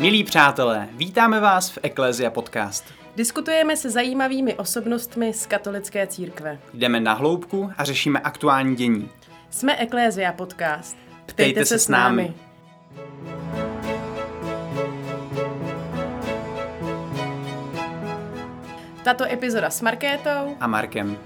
Milí přátelé, vítáme vás v Eklézia Podcast. Diskutujeme se zajímavými osobnostmi z katolické církve. Jdeme na hloubku a řešíme aktuální dění. Jsme Eklézia Podcast. Ptejte, Ptejte se s námi. Tato epizoda s Markétou a Markem.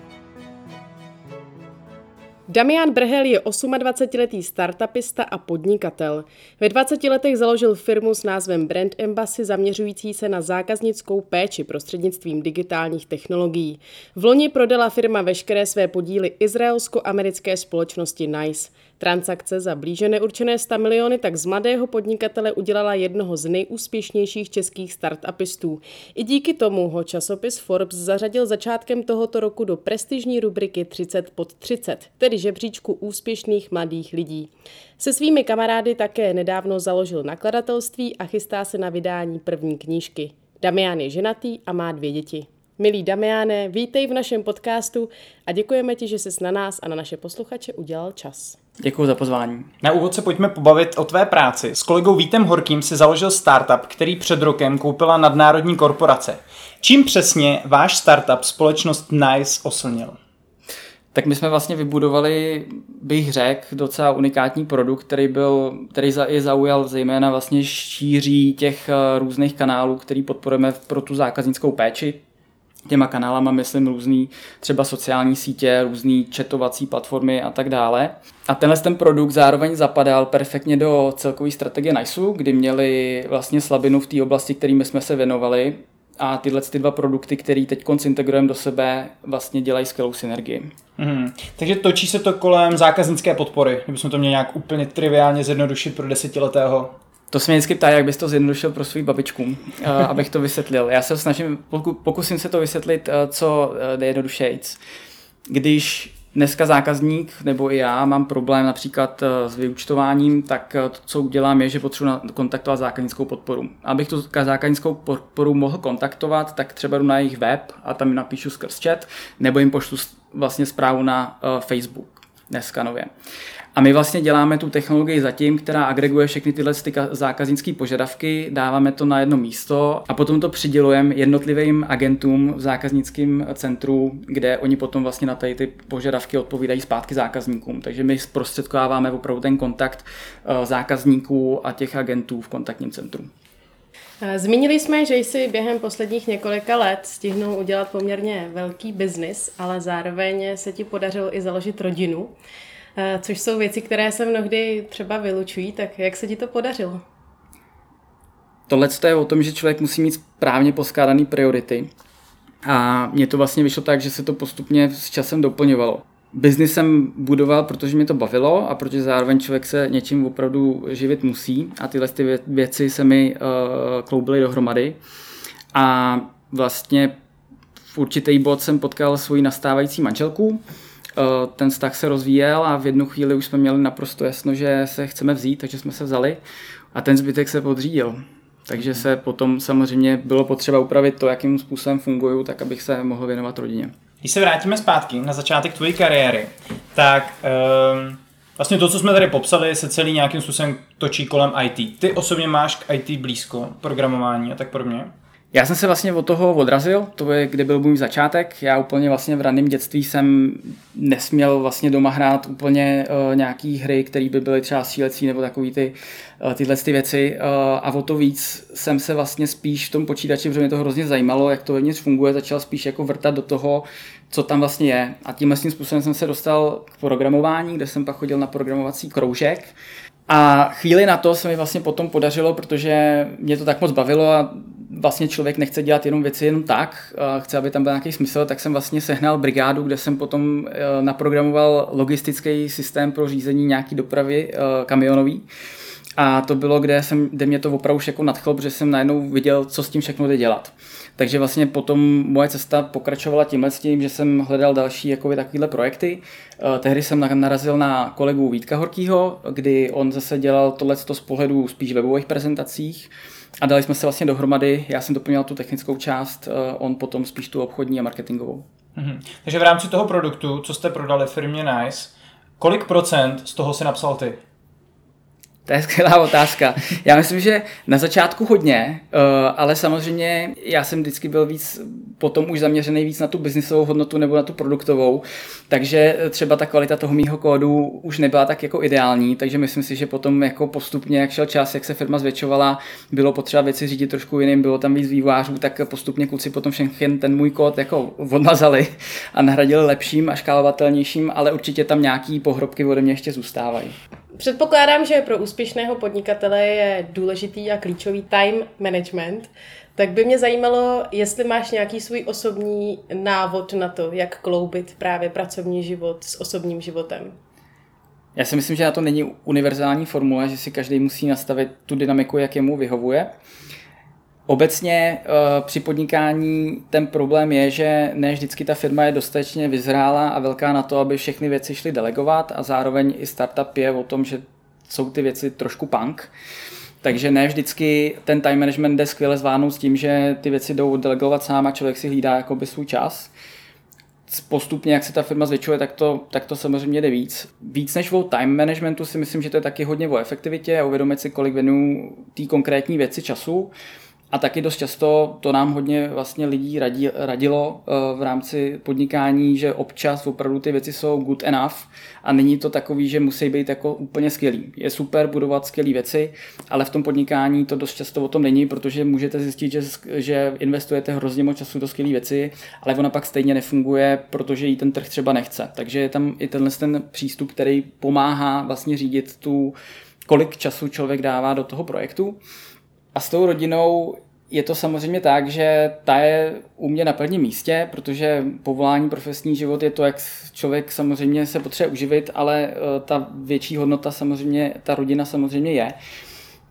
Damian Brhel je 28-letý startupista a podnikatel. Ve 20 letech založil firmu s názvem Brand Embassy zaměřující se na zákaznickou péči prostřednictvím digitálních technologií. V loni prodala firma veškeré své podíly izraelsko-americké společnosti NICE. Transakce za blíže neurčené 100 miliony tak z mladého podnikatele udělala jednoho z nejúspěšnějších českých startupistů. I díky tomu ho časopis Forbes zařadil začátkem tohoto roku do prestižní rubriky 30 pod 30, tedy žebříčku úspěšných mladých lidí. Se svými kamarády také nedávno založil nakladatelství a chystá se na vydání první knížky. Damian je ženatý a má dvě děti. Milý Damiane, vítej v našem podcastu a děkujeme ti, že jsi na nás a na naše posluchače udělal čas. Děkuji za pozvání. Na úvod se pojďme pobavit o tvé práci. S kolegou Vítem Horkým si založil startup, který před rokem koupila nadnárodní korporace. Čím přesně váš startup společnost NICE oslnil? Tak my jsme vlastně vybudovali, bych řekl, docela unikátní produkt, který, byl, který je zaujal zejména vlastně šíří těch eh, různých kanálů, který podporujeme pro tu zákaznickou péči, těma kanálama myslím různý třeba sociální sítě, různý četovací platformy a tak dále. A tenhle ten produkt zároveň zapadal perfektně do celkové strategie NICEu, kdy měli vlastně slabinu v té oblasti, kterými jsme se věnovali a tyhle ty dva produkty, které teď integrujeme do sebe, vlastně dělají skvělou synergii. Mm. Takže točí se to kolem zákaznické podpory, kdybychom to měli nějak úplně triviálně zjednodušit pro desetiletého to se mě vždycky ptá, jak bys to zjednodušil pro svůj babičku, eh, abych to vysvětlil. Já se snažím, pokusím se to vysvětlit, eh, co eh, nejjednodušejc. Když dneska zákazník nebo i já mám problém například s vyučtováním, tak to, co udělám, je, že potřebuji kontaktovat zákaznickou podporu. Abych tu zákaznickou podporu mohl kontaktovat, tak třeba jdu na jejich web a tam jim napíšu skrz chat, nebo jim pošlu vlastně zprávu na Facebook dneska nově. A my vlastně děláme tu technologii zatím, která agreguje všechny tyhle zákaznické požadavky, dáváme to na jedno místo a potom to přidělujeme jednotlivým agentům v zákaznickém centru, kde oni potom vlastně na tady ty požadavky odpovídají zpátky zákazníkům. Takže my zprostředkováváme opravdu ten kontakt eh, zákazníků a těch agentů v kontaktním centru. Eh, zmínili jsme, že jsi během posledních několika let stihnul udělat poměrně velký biznis, ale zároveň se ti podařilo i založit rodinu. Eh, což jsou věci, které se mnohdy třeba vylučují, tak jak se ti to podařilo? Tohle je o tom, že člověk musí mít správně poskládané priority. A mně to vlastně vyšlo tak, že se to postupně s časem doplňovalo. Biznis jsem budoval, protože mě to bavilo a protože zároveň člověk se něčím opravdu živit musí a tyhle ty věci se mi uh, kloubily dohromady. A vlastně v určitý bod jsem potkal svoji nastávající manželku, ten vztah se rozvíjel a v jednu chvíli už jsme měli naprosto jasno, že se chceme vzít, takže jsme se vzali a ten zbytek se podřídil. Takže se potom samozřejmě bylo potřeba upravit to, jakým způsobem fungují, tak abych se mohl věnovat rodině. Když se vrátíme zpátky na začátek tvojí kariéry, tak um, vlastně to, co jsme tady popsali, se celý nějakým způsobem točí kolem IT. Ty osobně máš k IT blízko, programování a tak podobně? Já jsem se vlastně od toho odrazil, to je, kde byl můj začátek. Já úplně vlastně v raném dětství jsem nesměl vlastně doma hrát úplně uh, nějaký hry, které by byly třeba sílecí nebo takový ty, uh, tyhle ty věci. Uh, a o to víc jsem se vlastně spíš v tom počítači, protože mě to hrozně zajímalo, jak to vevnitř funguje, začal spíš jako vrtat do toho, co tam vlastně je. A tímhle tím způsobem jsem se dostal k programování, kde jsem pak chodil na programovací kroužek. A chvíli na to se mi vlastně potom podařilo, protože mě to tak moc bavilo a vlastně člověk nechce dělat jenom věci jenom tak, chce, aby tam byl nějaký smysl, tak jsem vlastně sehnal brigádu, kde jsem potom e, naprogramoval logistický systém pro řízení nějaký dopravy e, kamionový. A to bylo, kde, jsem, kde mě to opravdu jako nadchlo, protože jsem najednou viděl, co s tím všechno jde dělat. Takže vlastně potom moje cesta pokračovala tímhle s tím, že jsem hledal další jakoby, takovéhle projekty. E, tehdy jsem narazil na kolegu Vítka Horkýho, kdy on zase dělal tohle z pohledu spíš webových prezentacích. A dali jsme se vlastně dohromady, já jsem doplňoval tu technickou část, eh, on potom spíš tu obchodní a marketingovou. Mm-hmm. Takže v rámci toho produktu, co jste prodali firmě Nice, kolik procent z toho si napsal ty? To je skvělá otázka. Já myslím, že na začátku hodně, eh, ale samozřejmě já jsem vždycky byl víc potom už zaměřený víc na tu biznisovou hodnotu nebo na tu produktovou, takže třeba ta kvalita toho mýho kódu už nebyla tak jako ideální, takže myslím si, že potom jako postupně, jak šel čas, jak se firma zvětšovala, bylo potřeba věci řídit trošku jiným, bylo tam víc vývářů, tak postupně kluci potom všechny ten můj kód jako odmazali a nahradili lepším a škálovatelnějším, ale určitě tam nějaký pohrobky ode mě ještě zůstávají. Předpokládám, že pro úspěšného podnikatele je důležitý a klíčový time management. Tak by mě zajímalo, jestli máš nějaký svůj osobní návod na to, jak kloubit právě pracovní život s osobním životem. Já si myslím, že na to není univerzální formule, že si každý musí nastavit tu dynamiku, jak jemu vyhovuje. Obecně eh, při podnikání ten problém je, že ne vždycky ta firma je dostatečně vyzrála a velká na to, aby všechny věci šly delegovat a zároveň i startup je o tom, že jsou ty věci trošku punk. Takže ne vždycky ten time management jde skvěle zvládnout s tím, že ty věci jdou delegovat sám a člověk si hlídá jakoby svůj čas. Postupně, jak se ta firma zvětšuje, tak to, tak to samozřejmě jde víc. Víc než o time managementu si myslím, že to je taky hodně o efektivitě a uvědomit si, kolik věnu té konkrétní věci času. A taky dost často to nám hodně vlastně lidí radí, radilo eh, v rámci podnikání, že občas opravdu ty věci jsou good enough a není to takový, že musí být jako úplně skvělý. Je super budovat skvělé věci, ale v tom podnikání to dost často o tom není, protože můžete zjistit, že, že investujete hrozně moc času do skvělé věci, ale ona pak stejně nefunguje, protože ji ten trh třeba nechce. Takže je tam i tenhle ten přístup, který pomáhá vlastně řídit tu, kolik času člověk dává do toho projektu. A s tou rodinou je to samozřejmě tak, že ta je u mě na prvním místě, protože povolání, profesní život je to, jak člověk samozřejmě se potřebuje uživit, ale eh, ta větší hodnota samozřejmě, ta rodina samozřejmě je.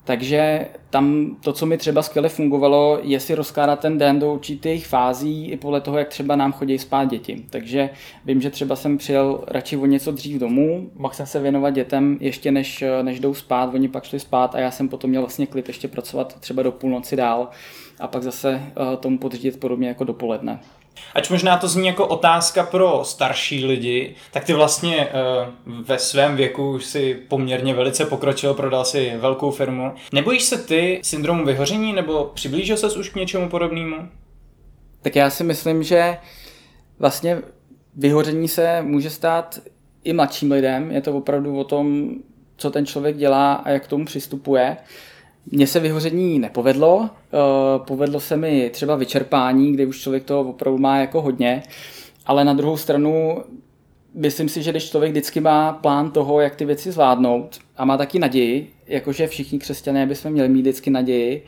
Takže tam to, co mi třeba skvěle fungovalo, je si rozkládat ten den do určitých fází i podle toho, jak třeba nám chodí spát děti. Takže vím, že třeba jsem přijel radši o něco dřív domů, mohl jsem se věnovat dětem ještě než, než jdou spát, oni pak šli spát a já jsem potom měl vlastně klid ještě pracovat třeba do půlnoci dál a pak zase uh, tomu podřídit podobně jako dopoledne. Ač možná to zní jako otázka pro starší lidi, tak ty vlastně uh, ve svém věku už si poměrně velice pokročil, prodal si velkou firmu. Nebojíš se ty syndromu vyhoření nebo přiblížil ses už k něčemu podobnému? Tak já si myslím, že vlastně vyhoření se může stát i mladším lidem. Je to opravdu o tom, co ten člověk dělá a jak k tomu přistupuje. Mně se vyhoření nepovedlo, eh, povedlo se mi třeba vyčerpání, kdy už člověk to opravdu má jako hodně, ale na druhou stranu myslím si, že když člověk vždycky má plán toho, jak ty věci zvládnout a má taky naději, jakože všichni křesťané bychom měli mít vždycky naději,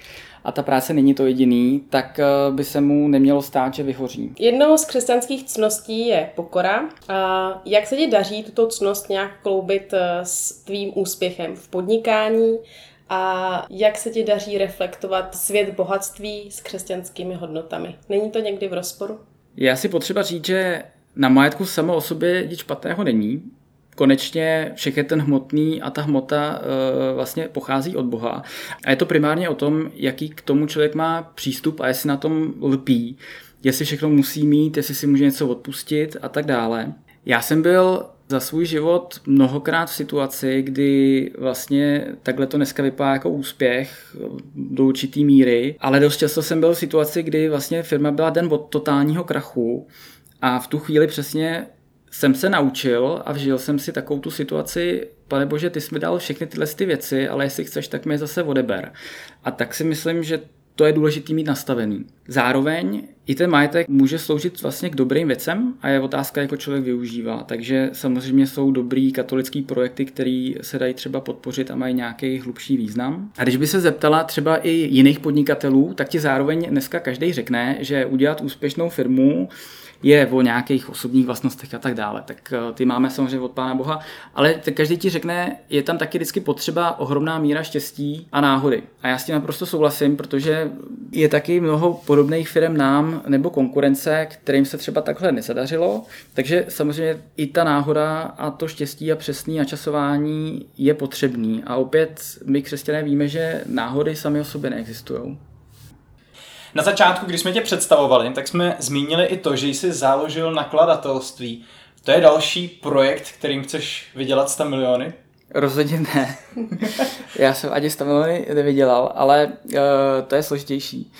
a ta práce není to jediný, tak eh, by se mu nemělo stát, že vyhoří. Jednou z křesťanských cností je pokora. A jak se ti daří tuto cnost nějak kloubit eh, s tvým úspěchem v podnikání a jak se ti daří reflektovat svět bohatství s křesťanskými hodnotami. Není to někdy v rozporu? Je asi potřeba říct, že na majetku samo o sobě nic špatného není. Konečně všechny ten hmotný a ta hmota e, vlastně pochází od Boha. A je to primárně o tom, jaký k tomu člověk má přístup a jestli na tom lpí, jestli všechno musí mít, jestli si může něco odpustit a tak dále. Já jsem byl za svůj život mnohokrát v situaci, kdy vlastně takhle to dneska vypadá jako úspěch do určitý míry, ale dost často jsem byl v situaci, kdy vlastně firma byla den od totálního krachu a v tu chvíli přesně jsem se naučil a vžil jsem si takovou tu situaci, pane bože, ty jsi mi dal všechny tyhle ty věci, ale jestli chceš, tak mi je zase odeber. A tak si myslím, že to je důležité mít nastavený. Zároveň i ten majetek může sloužit vlastně k dobrým věcem a je otázka, jako člověk využívá. Takže samozřejmě jsou dobrý katolický projekty, které se dají třeba podpořit a mají nějaký hlubší význam. A když by se zeptala třeba i jiných podnikatelů, tak ti zároveň dneska každý řekne, že udělat úspěšnou firmu je o nějakých osobních vlastnostech a tak dále. Tak eh, ty máme samozřejmě od Pána Boha, ale každý ti řekne, je tam taky vždycky potřeba ohromná míra štěstí a náhody. A já s tím naprosto souhlasím, protože je taky mnoho podobných firm nám nebo konkurence, kterým se třeba takhle nezadařilo. Takže samozřejmě i ta náhoda a to štěstí a přesný načasování je potřebný. A opět my křesťané víme, že náhody sami o sobě neexistují. Na začátku, když jsme tě představovali, tak jsme zmínili i to, že jsi založil nakladatelství. To je další projekt, kterým chceš vydělat 100 miliony? Rozhodně ne. Já jsem ani stavilony nevydělal, ale uh, to je složitější.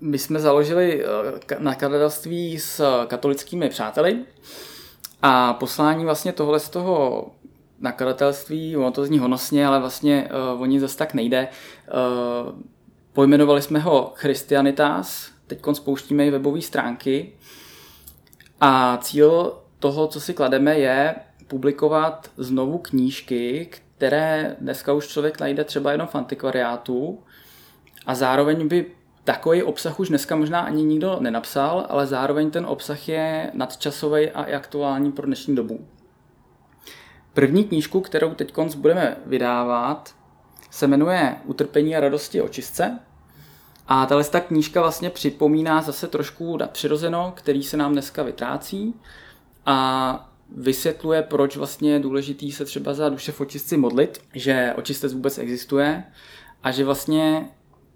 My jsme založili uh, nakladatelství s katolickými přáteli a poslání vlastně tohle z toho nakladatelství, ono to zní honosně, ale vlastně uh, oni zase tak nejde. Uh, pojmenovali jsme ho Christianitas, teď spouštíme i webové stránky a cíl toho, co si klademe, je publikovat znovu knížky, které dneska už člověk najde třeba jenom v antikvariátu a zároveň by takový obsah už dneska možná ani nikdo nenapsal, ale zároveň ten obsah je nadčasový a i aktuální pro dnešní dobu. První knížku, kterou teď budeme vydávat, se jmenuje Utrpení a radosti očistce. A tahle ta knížka vlastně připomíná zase trošku přirozeno, který se nám dneska vytrácí a vysvětluje, proč vlastně je důležitý se třeba za duše v očistci modlit, že očistec vůbec existuje a že vlastně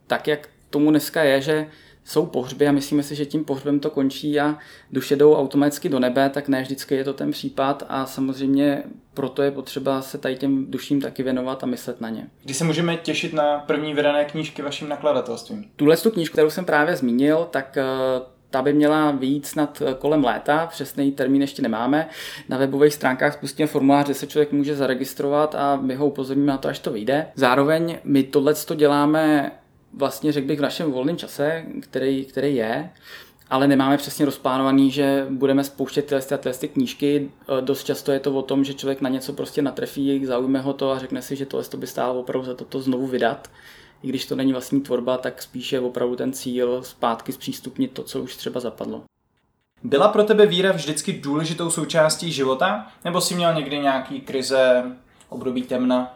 tak, jak tomu dneska je, že jsou pohřby a myslíme si, že tím pohřbem to končí a duše jdou automaticky do nebe, tak ne vždycky je to ten případ a samozřejmě proto je potřeba se tady těm duším taky věnovat a myslet na ně. Kdy se můžeme těšit na první vydané knížky vaším nakladatelstvím? Tuhle tu knížku, kterou jsem právě zmínil, tak eh, ta by měla vyjít snad eh, kolem léta, přesný termín ještě nemáme. Na webových stránkách spustíme formulář, kde se člověk může zaregistrovat a my ho upozorníme na to, až to vyjde. Zároveň my tohle děláme vlastně řekl bych v našem volném čase, který, který je, ale nemáme přesně rozplánovaný, že budeme spouštět tyhle, tyhle ty knížky. E, dost často je to o tom, že člověk na něco prostě natrefí, zaujme ho to a řekne si, že tohle by stálo opravdu za to, to znovu vydat. I když to není vlastní tvorba, tak spíše opravdu ten cíl zpátky zpřístupnit to, co už třeba zapadlo. Byla pro tebe víra vždycky důležitou součástí života? Nebo jsi měl někdy nějaký krize, období temna?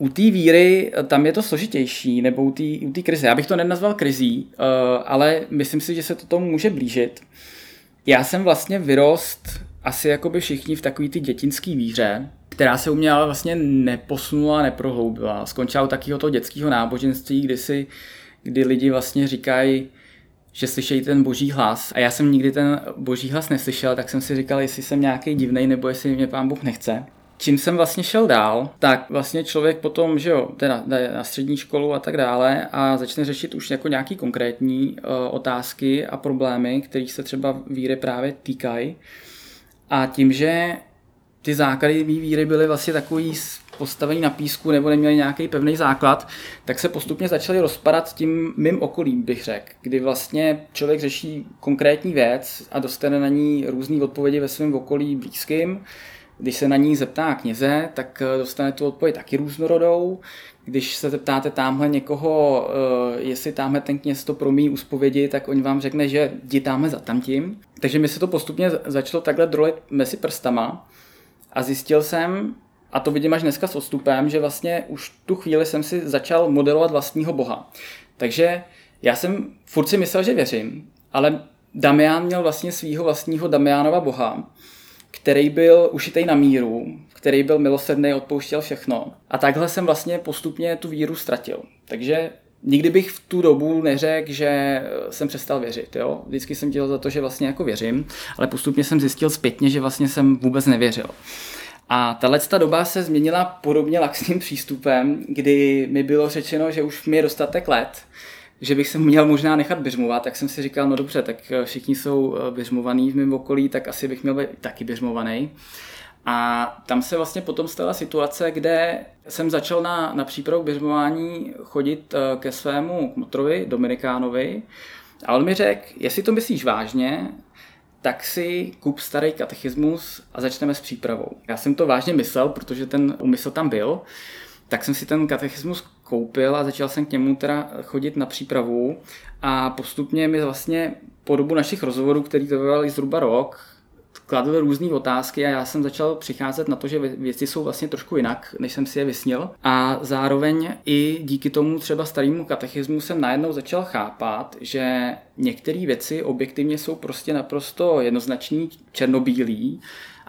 U té víry eh, tam je to složitější, nebo u té krize. Já bych to nenazval krizí, uh, ale myslím si, že se to tomu může blížit. Já jsem vlastně vyrost asi jako by všichni v takový ty dětinský víře, která se u mě ale vlastně neposunula, neprohloubila. Skončila u takového toho dětského náboženství, kdy, si, kdy lidi vlastně říkají, že slyšejí ten boží hlas. A já jsem nikdy ten boží hlas neslyšel, tak jsem si říkal, jestli jsem nějaký divný, nebo jestli mě pán Bůh nechce čím jsem vlastně šel dál, tak vlastně člověk potom, že jo, teda jde na střední školu a tak dále a začne řešit už jako nějaký konkrétní uh, otázky a problémy, kterých se třeba víry právě týkají. A tím, že ty základy mý víry byly vlastně takový postavení na písku nebo neměli nějaký pevný základ, tak se postupně začaly rozpadat tím mým okolím, bych řekl, kdy vlastně člověk řeší konkrétní věc a dostane na ní různé odpovědi ve svém okolí blízkým, když se na ní zeptá kněze, tak eh, dostane tu odpověď taky různorodou. Když se zeptáte tamhle někoho, eh, jestli tamhle ten kněz to promí uspovědi, tak on vám řekne, že jdi tamhle za tamtím. Takže mi se to postupně začalo takhle drolit mezi prstama a zjistil jsem, a to vidím až dneska s odstupem, že vlastně už tu chvíli jsem si začal modelovat vlastního boha. Takže já jsem furt si myslel, že věřím, ale Damian měl vlastně svého vlastního Damianova boha který byl ušitej na míru, který byl milosrdný, odpouštěl všechno. A takhle jsem vlastně postupně tu víru ztratil. Takže nikdy bych v tu dobu neřekl, že jsem přestal věřit. Jo? Vždycky jsem dělal za to, že vlastně jako věřím, ale postupně jsem zjistil zpětně, že vlastně jsem vůbec nevěřil. A tahle doba se změnila podobně laxním přístupem, kdy mi bylo řečeno, že už mi je dostatek let, že bych se měl možná nechat běžmovat, tak jsem si říkal, no dobře, tak eh, všichni jsou eh, běžmovaný v mém okolí, tak asi bych měl být taky běžmovaný. A tam se vlastně potom stala situace, kde jsem začal na, na přípravu běžmování chodit eh, ke svému kmotrovi, Dominikánovi, a on mi řekl, jestli to myslíš vážně, tak si kup starý katechismus a začneme s přípravou. Já jsem to vážně myslel, protože ten úmysl tam byl, tak jsem si ten katechismus koupil a začal jsem k němu teda chodit na přípravu a postupně mi vlastně po dobu našich rozhovorů, který trvaly zhruba rok, kladl různé otázky a já jsem začal přicházet na to, že věci jsou vlastně trošku jinak, než jsem si je vysnil. A zároveň i díky tomu třeba starému katechismu jsem najednou začal chápat, že některé věci objektivně jsou prostě naprosto jednoznačný, černobílý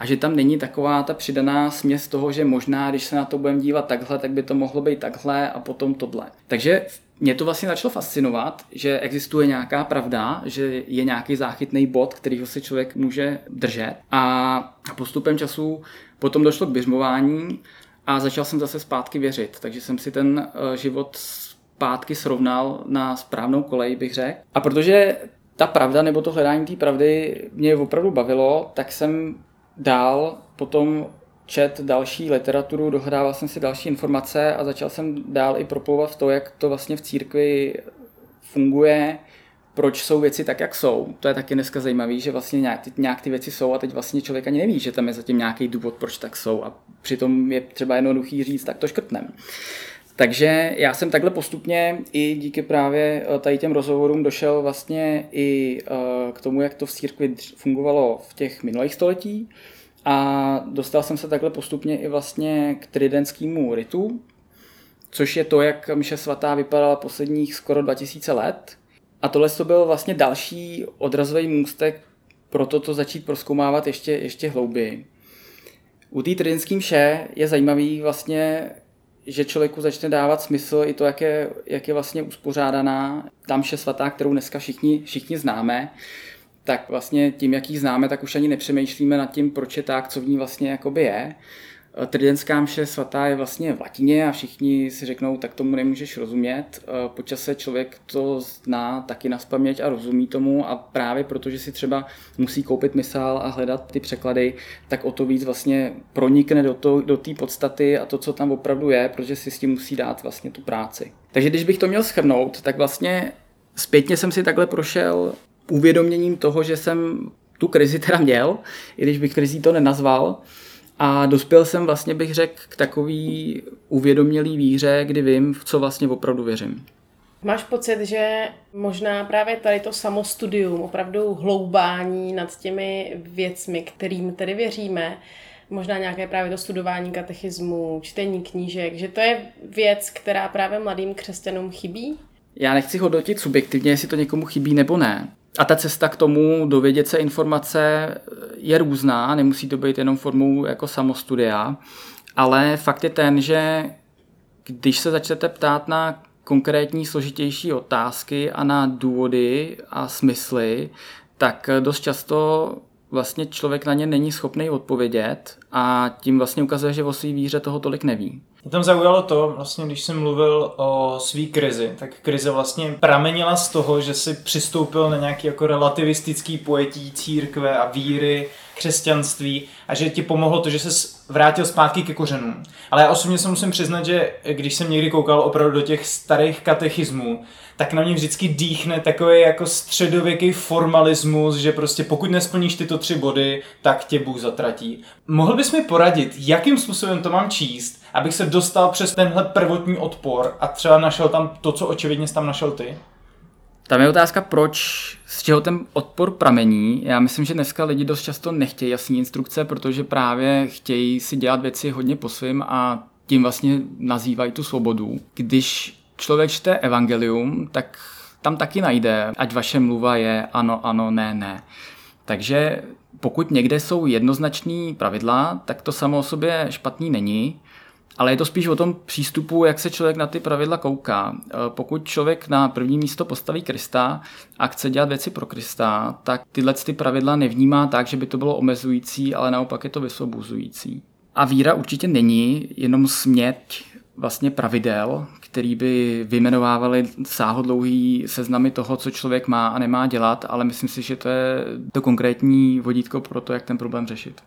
a že tam není taková ta přidaná směs toho, že možná, když se na to budeme dívat takhle, tak by to mohlo být takhle a potom tohle. Takže mě to vlastně začalo fascinovat, že existuje nějaká pravda, že je nějaký záchytný bod, kterýho se člověk může držet a postupem času potom došlo k běžmování a začal jsem zase zpátky věřit. Takže jsem si ten eh, život zpátky srovnal na správnou kolej, bych řekl. A protože ta pravda nebo to hledání té pravdy mě opravdu bavilo, tak jsem dál potom čet další literaturu, dohrával jsem si další informace a začal jsem dál i propouvat to, jak to vlastně v církvi funguje, proč jsou věci tak, jak jsou. To je taky dneska zajímavé, že vlastně nějak, nějak ty věci jsou a teď vlastně člověk ani neví, že tam je zatím nějaký důvod, proč tak jsou a přitom je třeba jednoduchý říct, tak to škrtnem. Takže já jsem takhle postupně i díky právě eh, tady těm rozhovorům došel vlastně i eh, k tomu, jak to v církvi fungovalo v těch minulých století a dostal jsem se takhle postupně i vlastně k tridentskému ritu, což je to, jak Mše svatá vypadala posledních skoro 2000 let. A tohle to byl vlastně další odrazový můstek pro to, to začít proskoumávat ještě, ještě hlouběji. U té tridentské mše je zajímavý vlastně, že člověku začne dávat smysl i to, jak je, jak je vlastně uspořádaná tam mše svatá, kterou dneska všichni, všichni známe tak vlastně tím, jak ji známe, tak už ani nepřemýšlíme nad tím, proč je tak, co v ní vlastně jakoby je. Eh, tridentská mše svatá je vlastně v latině a všichni si řeknou, tak tomu nemůžeš rozumět. Eh, po čase člověk to zná taky na spaměť a rozumí tomu a právě protože si třeba musí koupit mysál a hledat ty překlady, tak o to víc vlastně pronikne do, to, do té podstaty a to, co tam opravdu je, protože si s tím musí dát vlastně tu práci. Takže když bych to měl schrnout, tak vlastně zpětně jsem si takhle prošel uvědoměním toho, že jsem tu krizi teda měl, i když bych krizi to nenazval. A dospěl jsem vlastně, bych řekl, k takový uvědomělý víře, kdy vím, v co vlastně opravdu věřím. Máš pocit, že možná právě tady to samostudium, opravdu hloubání nad těmi věcmi, kterým tedy věříme, možná nějaké právě to studování katechismu, čtení knížek, že to je věc, která právě mladým křesťanům chybí? Já nechci hodnotit subjektivně, jestli to někomu chybí nebo ne. A ta cesta k tomu dovědět se informace je různá, nemusí to být jenom formou jako samostudia, ale fakt je ten, že když se začnete ptát na konkrétní složitější otázky a na důvody a smysly, tak dost často vlastně člověk na ně není schopný odpovědět a tím vlastně ukazuje, že o své víře toho tolik neví. Mě tam zaujalo to, vlastně když jsem mluvil o svý krizi, tak krize vlastně pramenila z toho, že si přistoupil na nějaký jako relativistický pojetí církve a víry, křesťanství a že ti pomohlo to, že se vrátil zpátky ke kořenům. Ale já osobně se musím přiznat, že když jsem někdy koukal opravdu do těch starých katechismů, tak na mě vždycky dýchne takový jako středověký formalismus, že prostě pokud nesplníš tyto tři body, tak tě Bůh zatratí. Mohl bys mi poradit, jakým způsobem to mám číst, abych se dostal přes tenhle prvotní odpor a třeba našel tam to, co očividně jsi tam našel ty? Tam je otázka, proč, z čeho ten odpor pramení. Já myslím, že dneska lidi dost často nechtějí jasné instrukce, protože právě chtějí si dělat věci hodně po svým a tím vlastně nazývají tu svobodu. Když člověk čte evangelium, tak tam taky najde, ať vaše mluva je ano, ano, ne, ne. Takže pokud někde jsou jednoznačný pravidla, tak to samo o sobě špatný není, ale je to spíš o tom přístupu, jak se člověk na ty pravidla kouká. E, pokud člověk na první místo postaví Krista a chce dělat věci pro Krista, tak tyhle ty pravidla nevnímá tak, že by to bylo omezující, ale naopak je to vysvobozující. A víra určitě není jenom směť vlastně pravidel, který by vyjmenovávali sáhodlouhý seznamy toho, co člověk má a nemá dělat, ale myslím si, že to je to konkrétní vodítko pro to, jak ten problém řešit.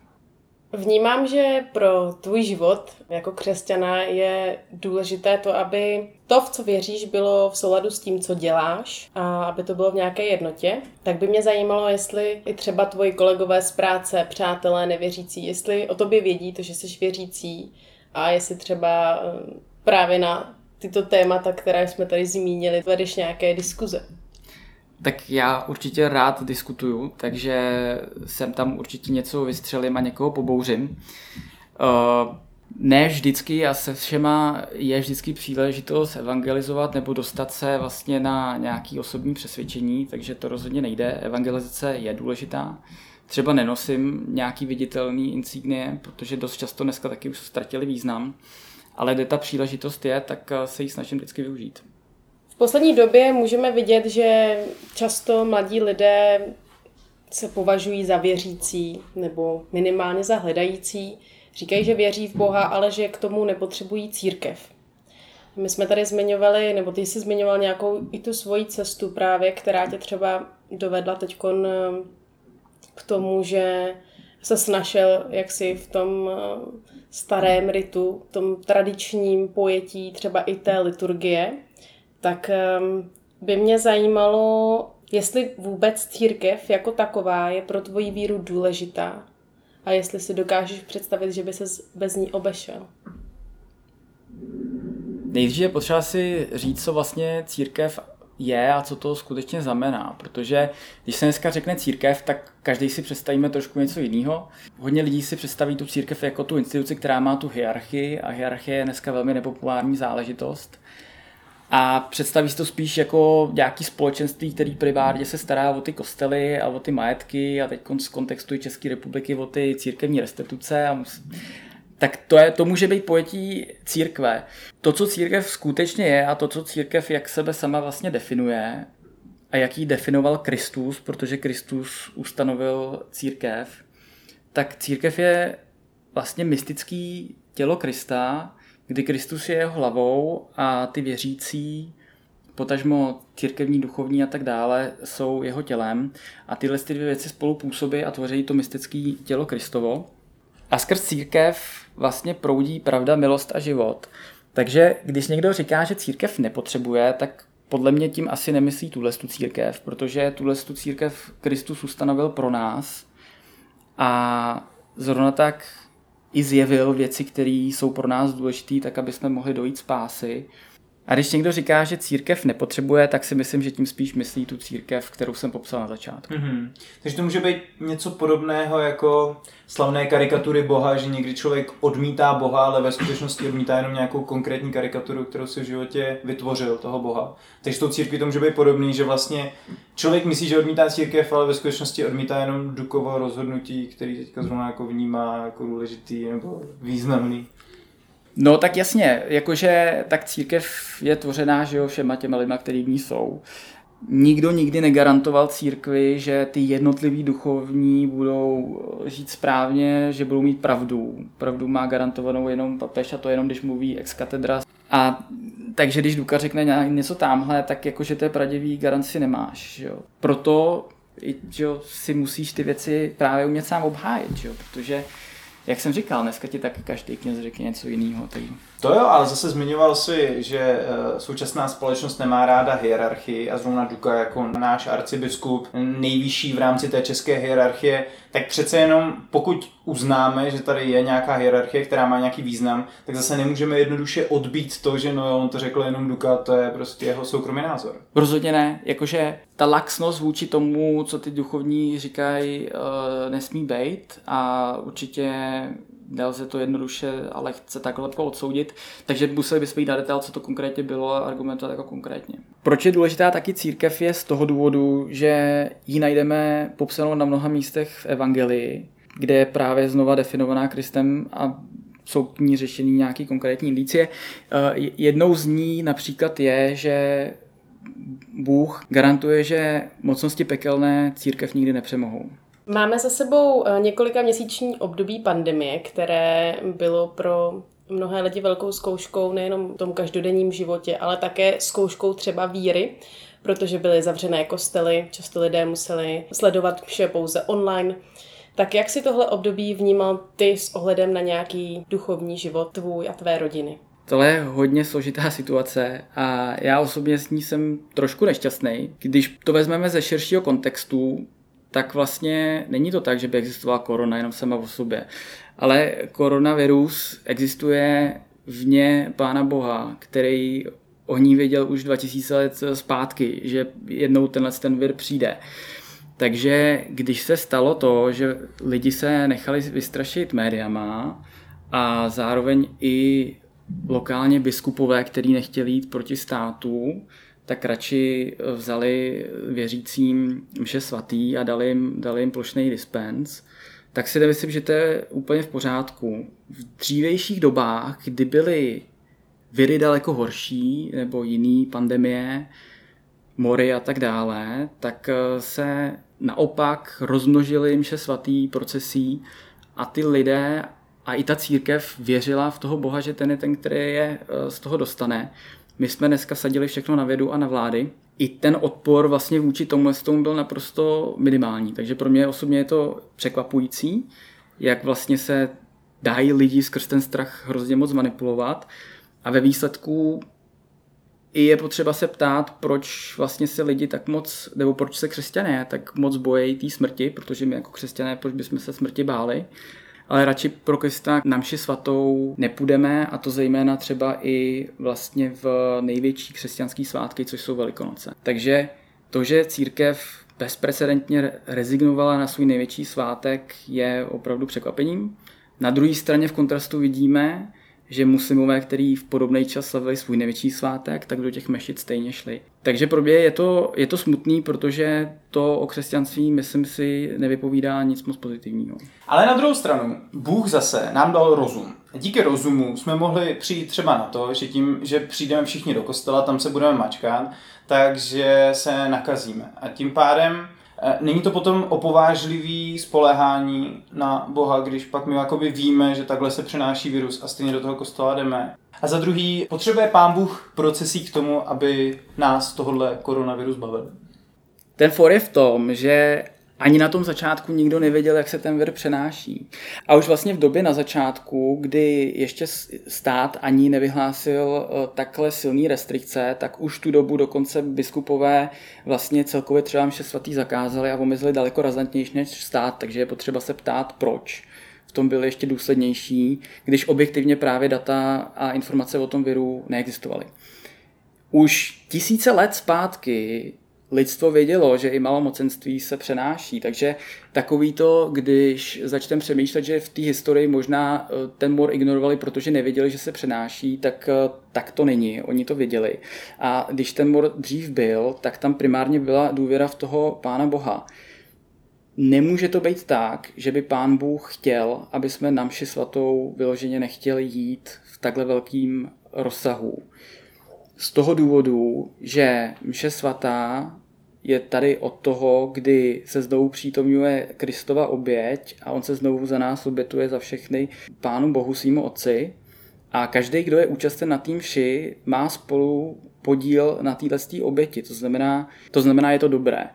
Vnímám, že pro tvůj život jako křesťana je důležité to, aby to, v co věříš, bylo v souladu s tím, co děláš a aby to bylo v nějaké jednotě. Tak by mě zajímalo, jestli i třeba tvoji kolegové z práce, přátelé, nevěřící, jestli o tobě vědí to, že jsi věřící a jestli třeba eh, právě na tyto témata, které jsme tady zmínili, vedeš nějaké diskuze. Tak já určitě rád diskutuju, takže sem tam určitě něco vystřelím a někoho pobouřím. Uh, ne vždycky a se všema je vždycky příležitost evangelizovat nebo dostat se vlastně na nějaký osobní přesvědčení, takže to rozhodně nejde. Evangelizace je důležitá. Třeba nenosím nějaký viditelný insignie, protože dost často dneska taky už ztratili význam, ale kde ta příležitost je, tak se ji snažím vždycky využít. V poslední době můžeme vidět, že často mladí lidé se považují za věřící nebo minimálně za hledající. Říkají, že věří v Boha, ale že k tomu nepotřebují církev. My jsme tady zmiňovali, nebo ty jsi zmiňoval nějakou i tu svoji cestu právě, která tě třeba dovedla teď k tomu, že se snašel jaksi v tom eh, starém ritu, v tom tradičním pojetí třeba i té liturgie, tak ehm, by mě zajímalo, jestli vůbec církev jako taková je pro tvoji víru důležitá a jestli si dokážeš představit, že by se bez ní obešel. Nejdřív je potřeba si říct, co vlastně církev je a co to skutečně znamená, protože když se dneska řekne církev, tak každý si představíme trošku něco jiného. Hodně lidí si představí tu církev jako tu instituci, která má tu hierarchii a hierarchie je dneska velmi nepopulární záležitost. A představí si to spíš jako nějaký společenství, který privátně se stará o ty kostely a o ty majetky a teď z kontextu České republiky o ty církevní restituce a musí, tak to, je, to může být pojetí církve. To, co církev skutečně je a to, co církev jak sebe sama vlastně definuje a jaký definoval Kristus, protože Kristus ustanovil církev, tak církev je vlastně mystický tělo Krista, kdy Kristus je jeho hlavou a ty věřící, potažmo církevní, duchovní a tak dále, jsou jeho tělem a tyhle ty dvě věci spolu působí a tvoří to mystické tělo Kristovo. A skrz církev vlastně proudí pravda, milost a život. Takže když někdo říká, že církev nepotřebuje, tak podle mě tím asi nemyslí tuhle tu církev, protože tuhle tu církev Kristus ustanovil pro nás a zrovna tak i zjevil věci, které jsou pro nás důležité, tak aby jsme mohli dojít spásy. A když někdo říká, že církev nepotřebuje, tak si myslím, že tím spíš myslí tu církev, kterou jsem popsal na začátku. Mm-hmm. Takže to může být něco podobného jako slavné karikatury Boha, že někdy člověk odmítá Boha, ale ve skutečnosti odmítá jenom nějakou konkrétní karikaturu, kterou si v životě vytvořil, toho Boha. Takže tou církví to může být podobný, že vlastně člověk myslí, že odmítá církev, ale ve skutečnosti odmítá jenom dukovo rozhodnutí, který teďka zrovna jako vnímá jako důležitý nebo významný. No tak jasně, jakože tak církev je tvořená že jo, všema těma lidma, který v ní jsou. Nikdo nikdy negarantoval církvi, že ty jednotliví duchovní budou žít správně, že budou mít pravdu. Pravdu má garantovanou jenom papež a to jenom, když mluví ex katedra. A takže když Duka řekne něco tamhle, tak jakože té pravdivý garanci nemáš. Že jo. Proto že jo, si musíš ty věci právě umět sám obhájit, že jo, protože jak jsem říkal, dneska ti tak každý kněz řekne něco jiného. Tak... To jo, ale zase zmiňoval si, že eh, současná společnost nemá ráda hierarchii a zrovna Duka jako náš arcibiskup nejvyšší v rámci té české hierarchie, tak přece jenom pokud uznáme, že tady je nějaká hierarchie, která má nějaký význam, tak zase nemůžeme jednoduše odbít to, že no on to řekl jenom Duka, to je prostě jeho soukromý názor. Rozhodně ne, jakože ta laxnost vůči tomu, co ty duchovní říkají, eh, nesmí být a určitě nelze to jednoduše a lehce takhle odsoudit, takže museli bychom jít na detail, co to konkrétně bylo a argumentovat jako konkrétně. Proč je důležitá taky církev je z toho důvodu, že ji najdeme popsanou na mnoha místech v Evangelii, kde je právě znova definovaná Kristem a jsou k ní řešení nějaký konkrétní indicie. Eh, jednou z ní například je, že Bůh garantuje, že mocnosti pekelné církev nikdy nepřemohou. Máme za sebou eh, několika měsíční období pandemie, které bylo pro mnohé lidi velkou zkouškou nejenom v tom každodenním životě, ale také zkouškou třeba víry, protože byly zavřené kostely, často lidé museli sledovat vše pouze online. Tak jak si tohle období vnímal ty s ohledem na nějaký duchovní život tvůj a tvé rodiny? Tohle je hodně složitá situace a já osobně s ní jsem trošku nešťastný. Když to vezmeme ze širšího kontextu, tak vlastně není to tak, že by existovala korona jenom sama o sobě. Ale koronavirus existuje vně Pána Boha, který o ní věděl už 2000 let zpátky, že jednou tenhle ten vir přijde. Takže když se stalo to, že lidi se nechali vystrašit médiama a zároveň i lokálně biskupové, kteří nechtěli jít proti státu, tak radši vzali věřícím mše svatý a dali jim, dali jim plošný dispens, tak si myslím, že to je úplně v pořádku. V dřívejších dobách, kdy byly viry daleko horší nebo jiný pandemie, mory a tak dále, tak se naopak rozmnožily mše svatý procesí a ty lidé a i ta církev věřila v toho Boha, že ten je ten, který je eh, z toho dostane. My jsme dneska sadili všechno na vědu a na vlády. I ten odpor vlastně vůči tomu tomu byl naprosto minimální. Takže pro mě osobně je to překvapující, jak vlastně se dají lidi skrz ten strach hrozně moc manipulovat. A ve výsledku i je potřeba se ptát, proč vlastně se lidi tak moc, nebo proč se křesťané tak moc bojí té smrti, protože my jako křesťané, proč bychom se smrti báli ale radši pro Krista na mši svatou nepůjdeme a to zejména třeba i vlastně v největší křesťanský svátky, což jsou Velikonoce. Takže to, že církev bezprecedentně rezignovala na svůj největší svátek, je opravdu překvapením. Na druhé straně v kontrastu vidíme, že muslimové, kteří v podobný čas slavili svůj největší svátek, tak do těch mešit stejně šli. Takže pro mě je to, je to smutný, protože to o křesťanství, myslím si, nevypovídá nic moc pozitivního. Ale na druhou stranu, Bůh zase nám dal rozum. Díky rozumu jsme mohli přijít třeba na to, že tím, že přijdeme všichni do kostela, tam se budeme mačkat, takže se nakazíme. A tím pádem není to potom opovážlivý spolehání na Boha, když pak my jakoby víme, že takhle se přenáší virus a stejně do toho kostela jdeme. A za druhý, potřebuje pán Bůh procesí k tomu, aby nás tohle koronavirus bavil. Ten for je v tom, že ani na tom začátku nikdo nevěděl, jak se ten vir přenáší. A už vlastně v době na začátku, kdy ještě stát ani nevyhlásil eh, takhle silný restrikce, tak už tu dobu dokonce biskupové vlastně celkově třeba vše svatý zakázali a omezili daleko razantnější než stát, takže je potřeba se ptát, proč v tom byly ještě důslednější, když objektivně právě data a informace o tom viru neexistovaly. Už tisíce let zpátky lidstvo vědělo, že i malomocenství se přenáší, takže takový to, když začneme přemýšlet, že v té historii možná eh, ten mor ignorovali, protože nevěděli, že se přenáší, tak, eh, tak to není, oni to věděli. A když ten mor dřív byl, tak tam primárně byla důvěra v toho Pána Boha. Nemůže to být tak, že by Pán Bůh chtěl, aby jsme na mši svatou vyloženě nechtěli jít v takhle velkým rozsahu. Z toho důvodu, že mše svatá je tady od toho, kdy se znovu přítomňuje Kristova oběť a on se znovu za nás obětuje za všechny Pánu Bohu svýmu Otci. A každý, kdo je účasten na tým ši, má spolu podíl na této oběti. To znamená, to znamená, je to dobré.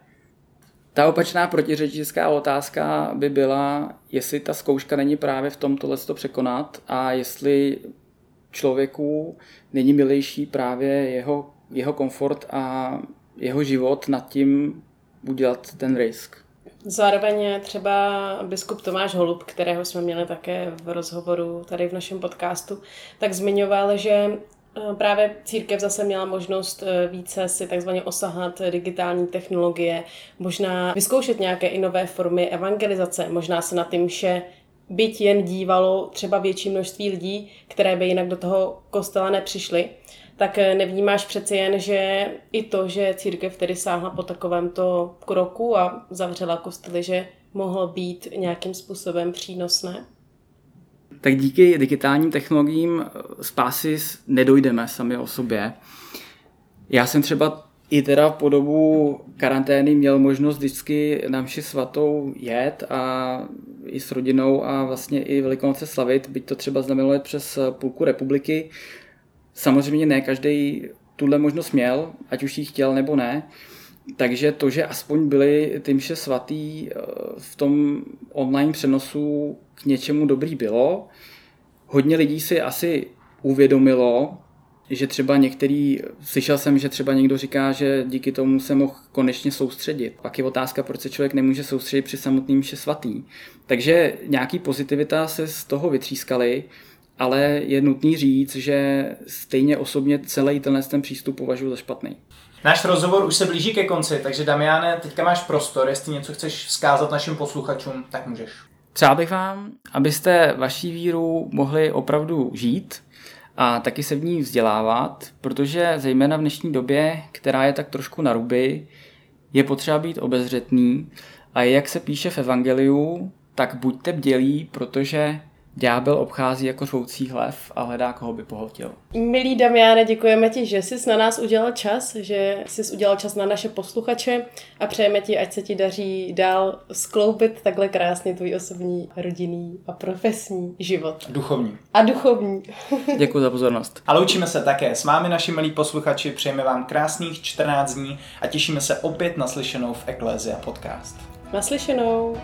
Ta opačná protiřečická otázka by byla, jestli ta zkouška není právě v tom to překonat a jestli člověku není milejší právě jeho, jeho komfort a jeho život nad tím udělat ten risk. Zároveň třeba biskup Tomáš Holub, kterého jsme měli také v rozhovoru tady v našem podcastu, tak zmiňoval, že eh, právě církev zase měla možnost eh, více si takzvaně osahat digitální technologie, možná vyzkoušet nějaké i nové formy evangelizace, možná se na tím vše byť jen dívalo třeba větší množství lidí, které by jinak do toho kostela nepřišly tak eh, nevnímáš přeci jen, že i to, že církev tedy sáhla po takovémto kroku a zavřela kostely, že mohlo být nějakým způsobem přínosné? Tak díky digitálním technologiím spásy nedojdeme sami o sobě. Já jsem třeba i teda po dobu karantény měl možnost vždycky na mši svatou jet a i s rodinou a vlastně i Velikonoce slavit, byť to třeba znamenalo jet přes půlku republiky, Samozřejmě ne každý tuhle možnost měl, ať už ji chtěl nebo ne. Takže to, že aspoň byly ty mše svatý eh, v tom online přenosu k něčemu dobrý bylo. Hodně lidí si asi uvědomilo, že třeba některý, slyšel jsem, že třeba někdo říká, že díky tomu se mohl konečně soustředit. Pak je otázka, proč se člověk nemůže soustředit při samotným mše svatý. Takže nějaký pozitivita se z toho vytřískaly ale je nutný říct, že stejně osobně celý tenhle ten přístup považuji za špatný. Náš rozhovor už se blíží ke konci, takže Damiane, teďka máš prostor, jestli něco chceš vzkázat našim posluchačům, tak můžeš. Přál bych vám, abyste vaší víru mohli opravdu žít a taky se v ní vzdělávat, protože zejména v dnešní době, která je tak trošku na ruby, je potřeba být obezřetný. A jak se píše v Evangeliu, tak buďte bdělí, protože Ďábel obchází jako řvoucí hlev a hledá, koho by pohltil. Milý Damiane, děkujeme ti, že jsi na nás udělal čas, že jsi udělal čas na naše posluchače a přejeme ti, ať se ti daří dál skloubit takhle krásně tvůj osobní, rodinný a profesní život. Duchovní. A duchovní. Děkuji za pozornost. A loučíme se také s vámi, naši milí posluchači, přejeme vám krásných 14 dní a těšíme se opět naslyšenou v Eklézia podcast. Naslyšenou.